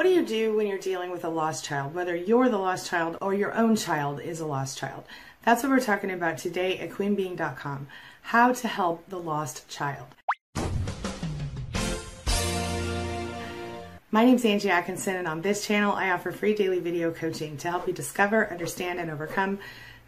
What do you do when you're dealing with a lost child, whether you're the lost child or your own child is a lost child? That's what we're talking about today at queenbeing.com. How to help the lost child. My name is Angie Atkinson, and on this channel, I offer free daily video coaching to help you discover, understand, and overcome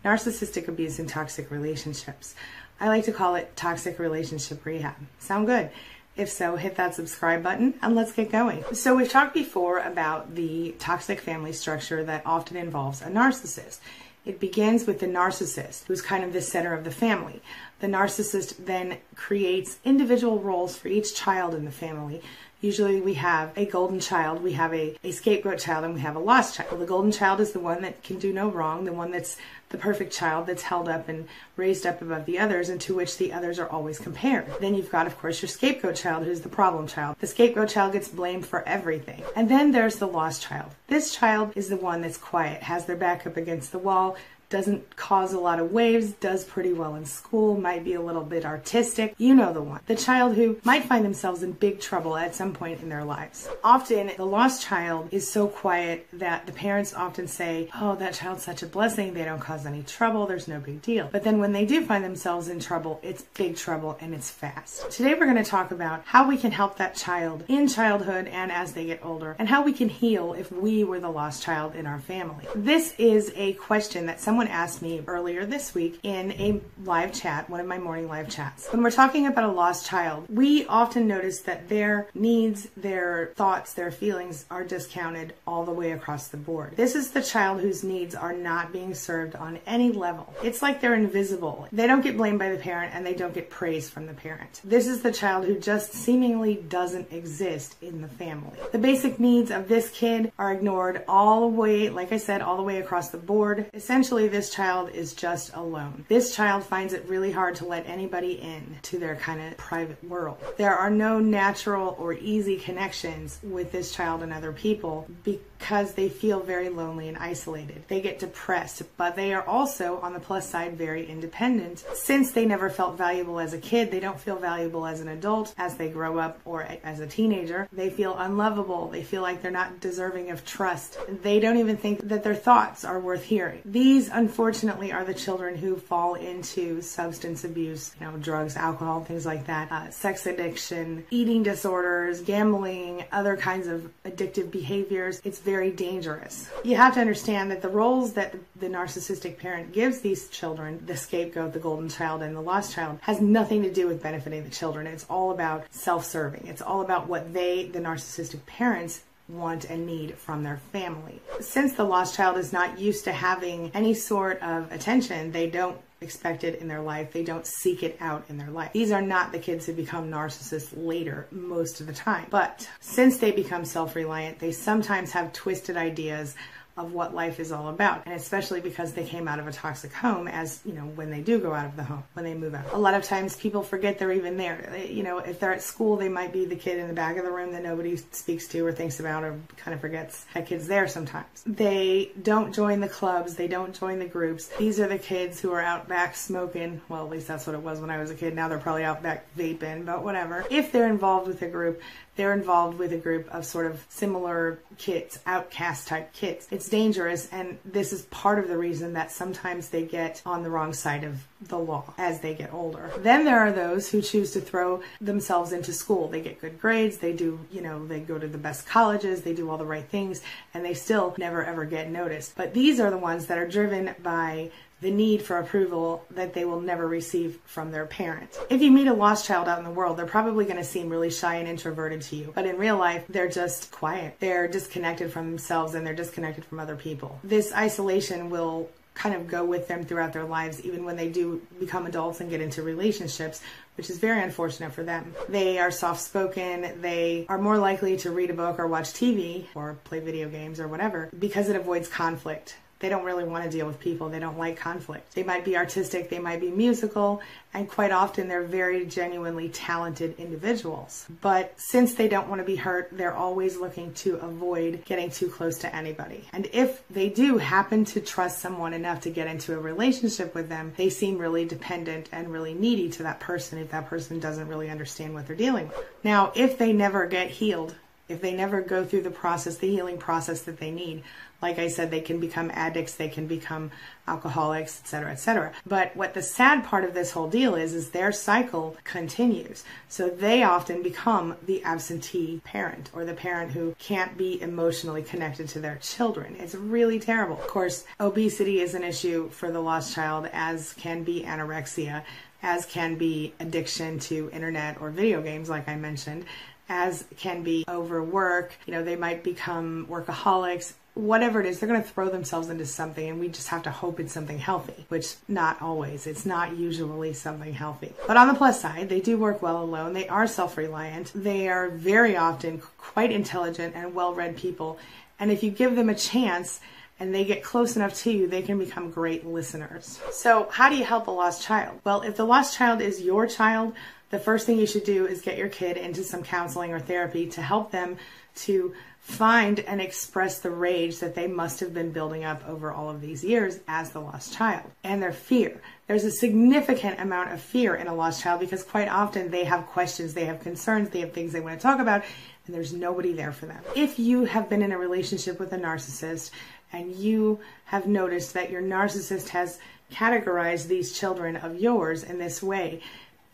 narcissistic abuse and toxic relationships. I like to call it toxic relationship rehab. Sound good? If so, hit that subscribe button and let's get going. So, we've talked before about the toxic family structure that often involves a narcissist. It begins with the narcissist, who's kind of the center of the family. The narcissist then creates individual roles for each child in the family Usually we have a golden child, we have a, a scapegoat child, and we have a lost child. The golden child is the one that can do no wrong, the one that's the perfect child that's held up and raised up above the others and to which the others are always compared. Then you've got, of course, your scapegoat child, who's the problem child. The scapegoat child gets blamed for everything. And then there's the lost child. This child is the one that's quiet, has their back up against the wall, doesn't cause a lot of waves, does pretty well in school, might be a little bit artistic. You know the one. The child who might find themselves in big trouble at some point in their lives. Often, the lost child is so quiet that the parents often say, Oh, that child's such a blessing. They don't cause any trouble. There's no big deal. But then when they do find themselves in trouble, it's big trouble and it's fast. Today, we're going to talk about how we can help that child in childhood and as they get older, and how we can heal if we were the lost child in our family. This is a question that someone someone asked me earlier this week in a live chat, one of my morning live chats. When we're talking about a lost child, we often notice that their needs, their thoughts, their feelings are discounted all the way across the board. This is the child whose needs are not being served on any level. It's like they're invisible. They don't get blamed by the parent and they don't get praise from the parent. This is the child who just seemingly doesn't exist in the family. The basic needs of this kid are ignored all the way, like I said, all the way across the board. Essentially, this child is just alone. This child finds it really hard to let anybody in to their kind of private world. There are no natural or easy connections with this child and other people because they feel very lonely and isolated. They get depressed, but they are also, on the plus side, very independent. Since they never felt valuable as a kid, they don't feel valuable as an adult as they grow up or as a teenager. They feel unlovable. They feel like they're not deserving of trust. They don't even think that their thoughts are worth hearing. These, unfortunately, are the children who fall into substance abuse, you know, drugs, alcohol, things like that, uh, sex addiction, eating disorders, gambling, other kinds of addictive behaviors. It's very dangerous. You have to understand that the roles that the narcissistic parent gives these children, the scapegoat, the golden child, and the lost child, has nothing to do with benefiting the children. It's all about self serving. It's all about what they, the narcissistic parents, want and need from their family. Since the lost child is not used to having any sort of attention, they don't expect it in their life. They don't seek it out in their life. These are not the kids who become narcissists later most of the time. But since they become self reliant, they sometimes have twisted ideas of what life is all about. And especially because they came out of a toxic home as, you know, when they do go out of the home, when they move out. A lot of times people forget they're even there. You know, if they're at school, they might be the kid in the back of the room that nobody speaks to or thinks about or kind of forgets that kid's there sometimes. They don't join the clubs. They don't join the groups. These are the kids who are out back smoking. Well, at least that's what it was when I was a kid. Now they're probably out back vaping, but whatever. If they're involved with a group, they're involved with a group of sort of similar kids, outcast type kids. It's dangerous, and this is part of the reason that sometimes they get on the wrong side of the law as they get older. Then there are those who choose to throw themselves into school. They get good grades, they do, you know, they go to the best colleges, they do all the right things, and they still never ever get noticed. But these are the ones that are driven by the need for approval that they will never receive from their parents. If you meet a lost child out in the world, they're probably going to seem really shy and introverted to you. But in real life, they're just quiet. They're disconnected from themselves and they're disconnected from other people. This isolation will kind of go with them throughout their lives, even when they do become adults and get into relationships, which is very unfortunate for them. They are soft spoken, they are more likely to read a book or watch TV or play video games or whatever because it avoids conflict they don't really want to deal with people. They don't like conflict. They might be artistic, they might be musical, and quite often they're very genuinely talented individuals. But since they don't want to be hurt, they're always looking to avoid getting too close to anybody. And if they do happen to trust someone enough to get into a relationship with them, they seem really dependent and really needy to that person if that person doesn't really understand what they're dealing with. Now, if they never get healed if they never go through the process, the healing process that they need, like I said, they can become addicts, they can become alcoholics, etc., etc. But what the sad part of this whole deal is, is their cycle continues. So they often become the absentee parent or the parent who can't be emotionally connected to their children. It's really terrible. Of course, obesity is an issue for the lost child, as can be anorexia as can be addiction to internet or video games, like I mentioned, as can be overwork. You know, they might become workaholics. Whatever it is, they're going to throw themselves into something, and we just have to hope it's something healthy, which not always. It's not usually something healthy. But on the plus side, they do work well alone. They are self reliant. They are very often quite intelligent and well read people. And if you give them a chance, and they get close enough to you, they can become great listeners. So, how do you help a lost child? Well, if the lost child is your child, the first thing you should do is get your kid into some counseling or therapy to help them to find and express the rage that they must have been building up over all of these years as the lost child and their fear. There's a significant amount of fear in a lost child because quite often they have questions, they have concerns, they have things they want to talk about, and there's nobody there for them. If you have been in a relationship with a narcissist and you have noticed that your narcissist has categorized these children of yours in this way,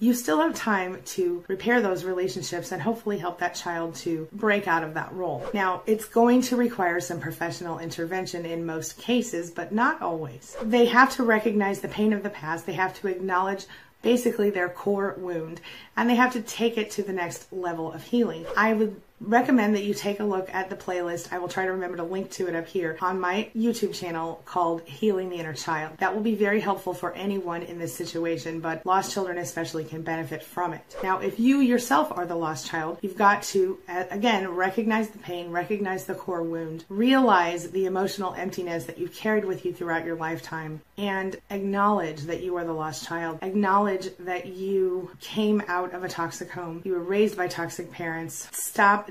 you still have time to repair those relationships and hopefully help that child to break out of that role. Now, it's going to require some professional intervention in most cases, but not always. They have to recognize the pain of the past, they have to acknowledge basically their core wound and they have to take it to the next level of healing. I would recommend that you take a look at the playlist. I will try to remember to link to it up here on my YouTube channel called Healing the Inner Child. That will be very helpful for anyone in this situation, but lost children especially can benefit from it. Now, if you yourself are the lost child, you've got to, again, recognize the pain, recognize the core wound, realize the emotional emptiness that you've carried with you throughout your lifetime, and acknowledge that you are the lost child. Acknowledge that you came out of a toxic home. You were raised by toxic parents.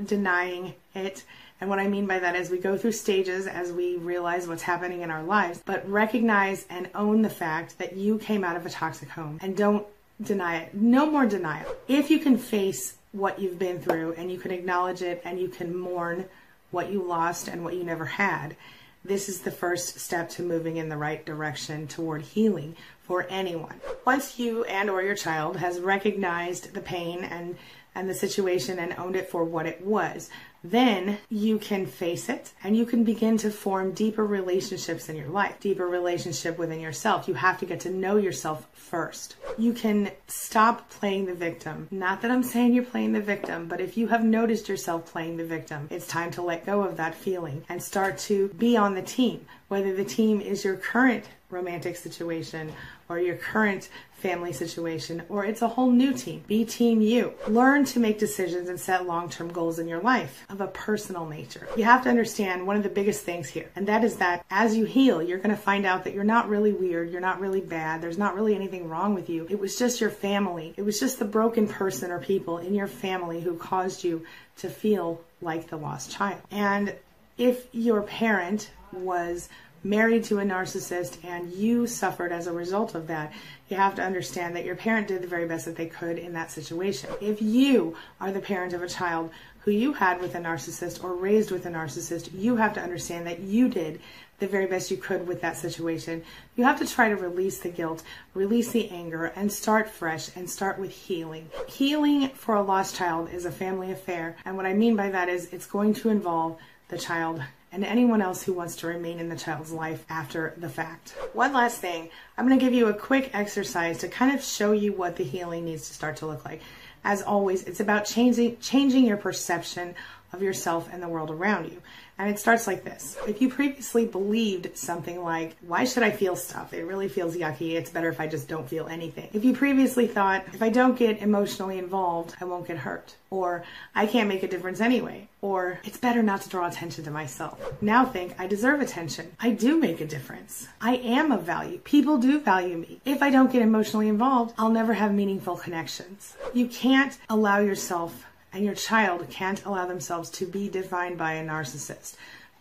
Denying it. And what I mean by that is we go through stages as we realize what's happening in our lives, but recognize and own the fact that you came out of a toxic home and don't deny it. No more denial. If you can face what you've been through and you can acknowledge it and you can mourn what you lost and what you never had, this is the first step to moving in the right direction toward healing for anyone. Once you and or your child has recognized the pain and and the situation and owned it for what it was. Then you can face it and you can begin to form deeper relationships in your life, deeper relationship within yourself. You have to get to know yourself first. You can stop playing the victim. Not that I'm saying you're playing the victim, but if you have noticed yourself playing the victim, it's time to let go of that feeling and start to be on the team. Whether the team is your current romantic situation or your current family situation, or it's a whole new team. Be team you. Learn to make decisions and set long term goals in your life of a personal nature. You have to understand one of the biggest things here, and that is that as you heal, you're going to find out that you're not really weird, you're not really bad, there's not really anything wrong with you. It was just your family, it was just the broken person or people in your family who caused you to feel like the lost child. And if your parent was married to a narcissist and you suffered as a result of that, you have to understand that your parent did the very best that they could in that situation. If you are the parent of a child who you had with a narcissist or raised with a narcissist, you have to understand that you did the very best you could with that situation. You have to try to release the guilt, release the anger, and start fresh and start with healing. Healing for a lost child is a family affair, and what I mean by that is it's going to involve the child and anyone else who wants to remain in the child's life after the fact. One last thing, I'm going to give you a quick exercise to kind of show you what the healing needs to start to look like. As always, it's about changing changing your perception of yourself and the world around you. And it starts like this. If you previously believed something like, why should I feel stuff? It really feels yucky. It's better if I just don't feel anything. If you previously thought, if I don't get emotionally involved, I won't get hurt. Or I can't make a difference anyway. Or it's better not to draw attention to myself. Now think, I deserve attention. I do make a difference. I am of value. People do value me. If I don't get emotionally involved, I'll never have meaningful connections. You can't allow yourself and your child can't allow themselves to be defined by a narcissist.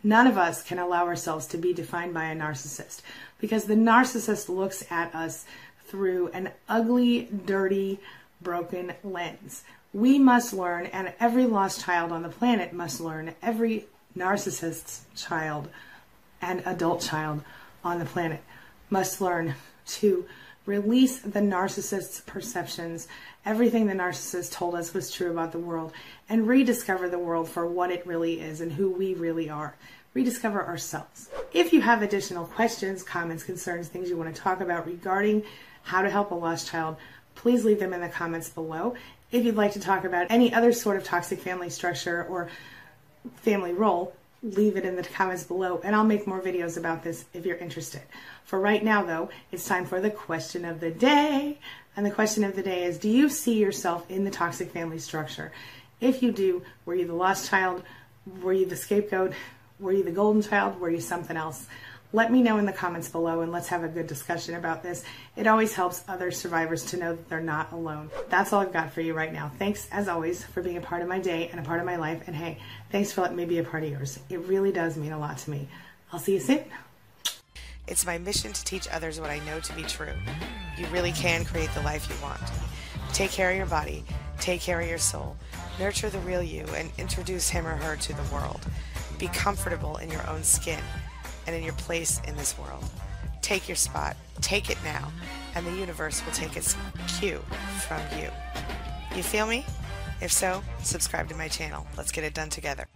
None of us can allow ourselves to be defined by a narcissist because the narcissist looks at us through an ugly, dirty, broken lens. We must learn, and every lost child on the planet must learn, every narcissist's child and adult child on the planet must learn to release the narcissist's perceptions, everything the narcissist told us was true about the world, and rediscover the world for what it really is and who we really are. Rediscover ourselves. If you have additional questions, comments, concerns, things you want to talk about regarding how to help a lost child, please leave them in the comments below. If you'd like to talk about any other sort of toxic family structure or family role, leave it in the comments below and I'll make more videos about this if you're interested. For right now though, it's time for the question of the day. And the question of the day is, do you see yourself in the toxic family structure? If you do, were you the lost child? Were you the scapegoat? Were you the golden child? Were you something else? Let me know in the comments below and let's have a good discussion about this. It always helps other survivors to know that they're not alone. That's all I've got for you right now. Thanks, as always, for being a part of my day and a part of my life. And hey, thanks for letting me be a part of yours. It really does mean a lot to me. I'll see you soon. It's my mission to teach others what I know to be true. You really can create the life you want. Take care of your body, take care of your soul, nurture the real you, and introduce him or her to the world. Be comfortable in your own skin and in your place in this world. Take your spot, take it now, and the universe will take its cue from you. You feel me? If so, subscribe to my channel. Let's get it done together.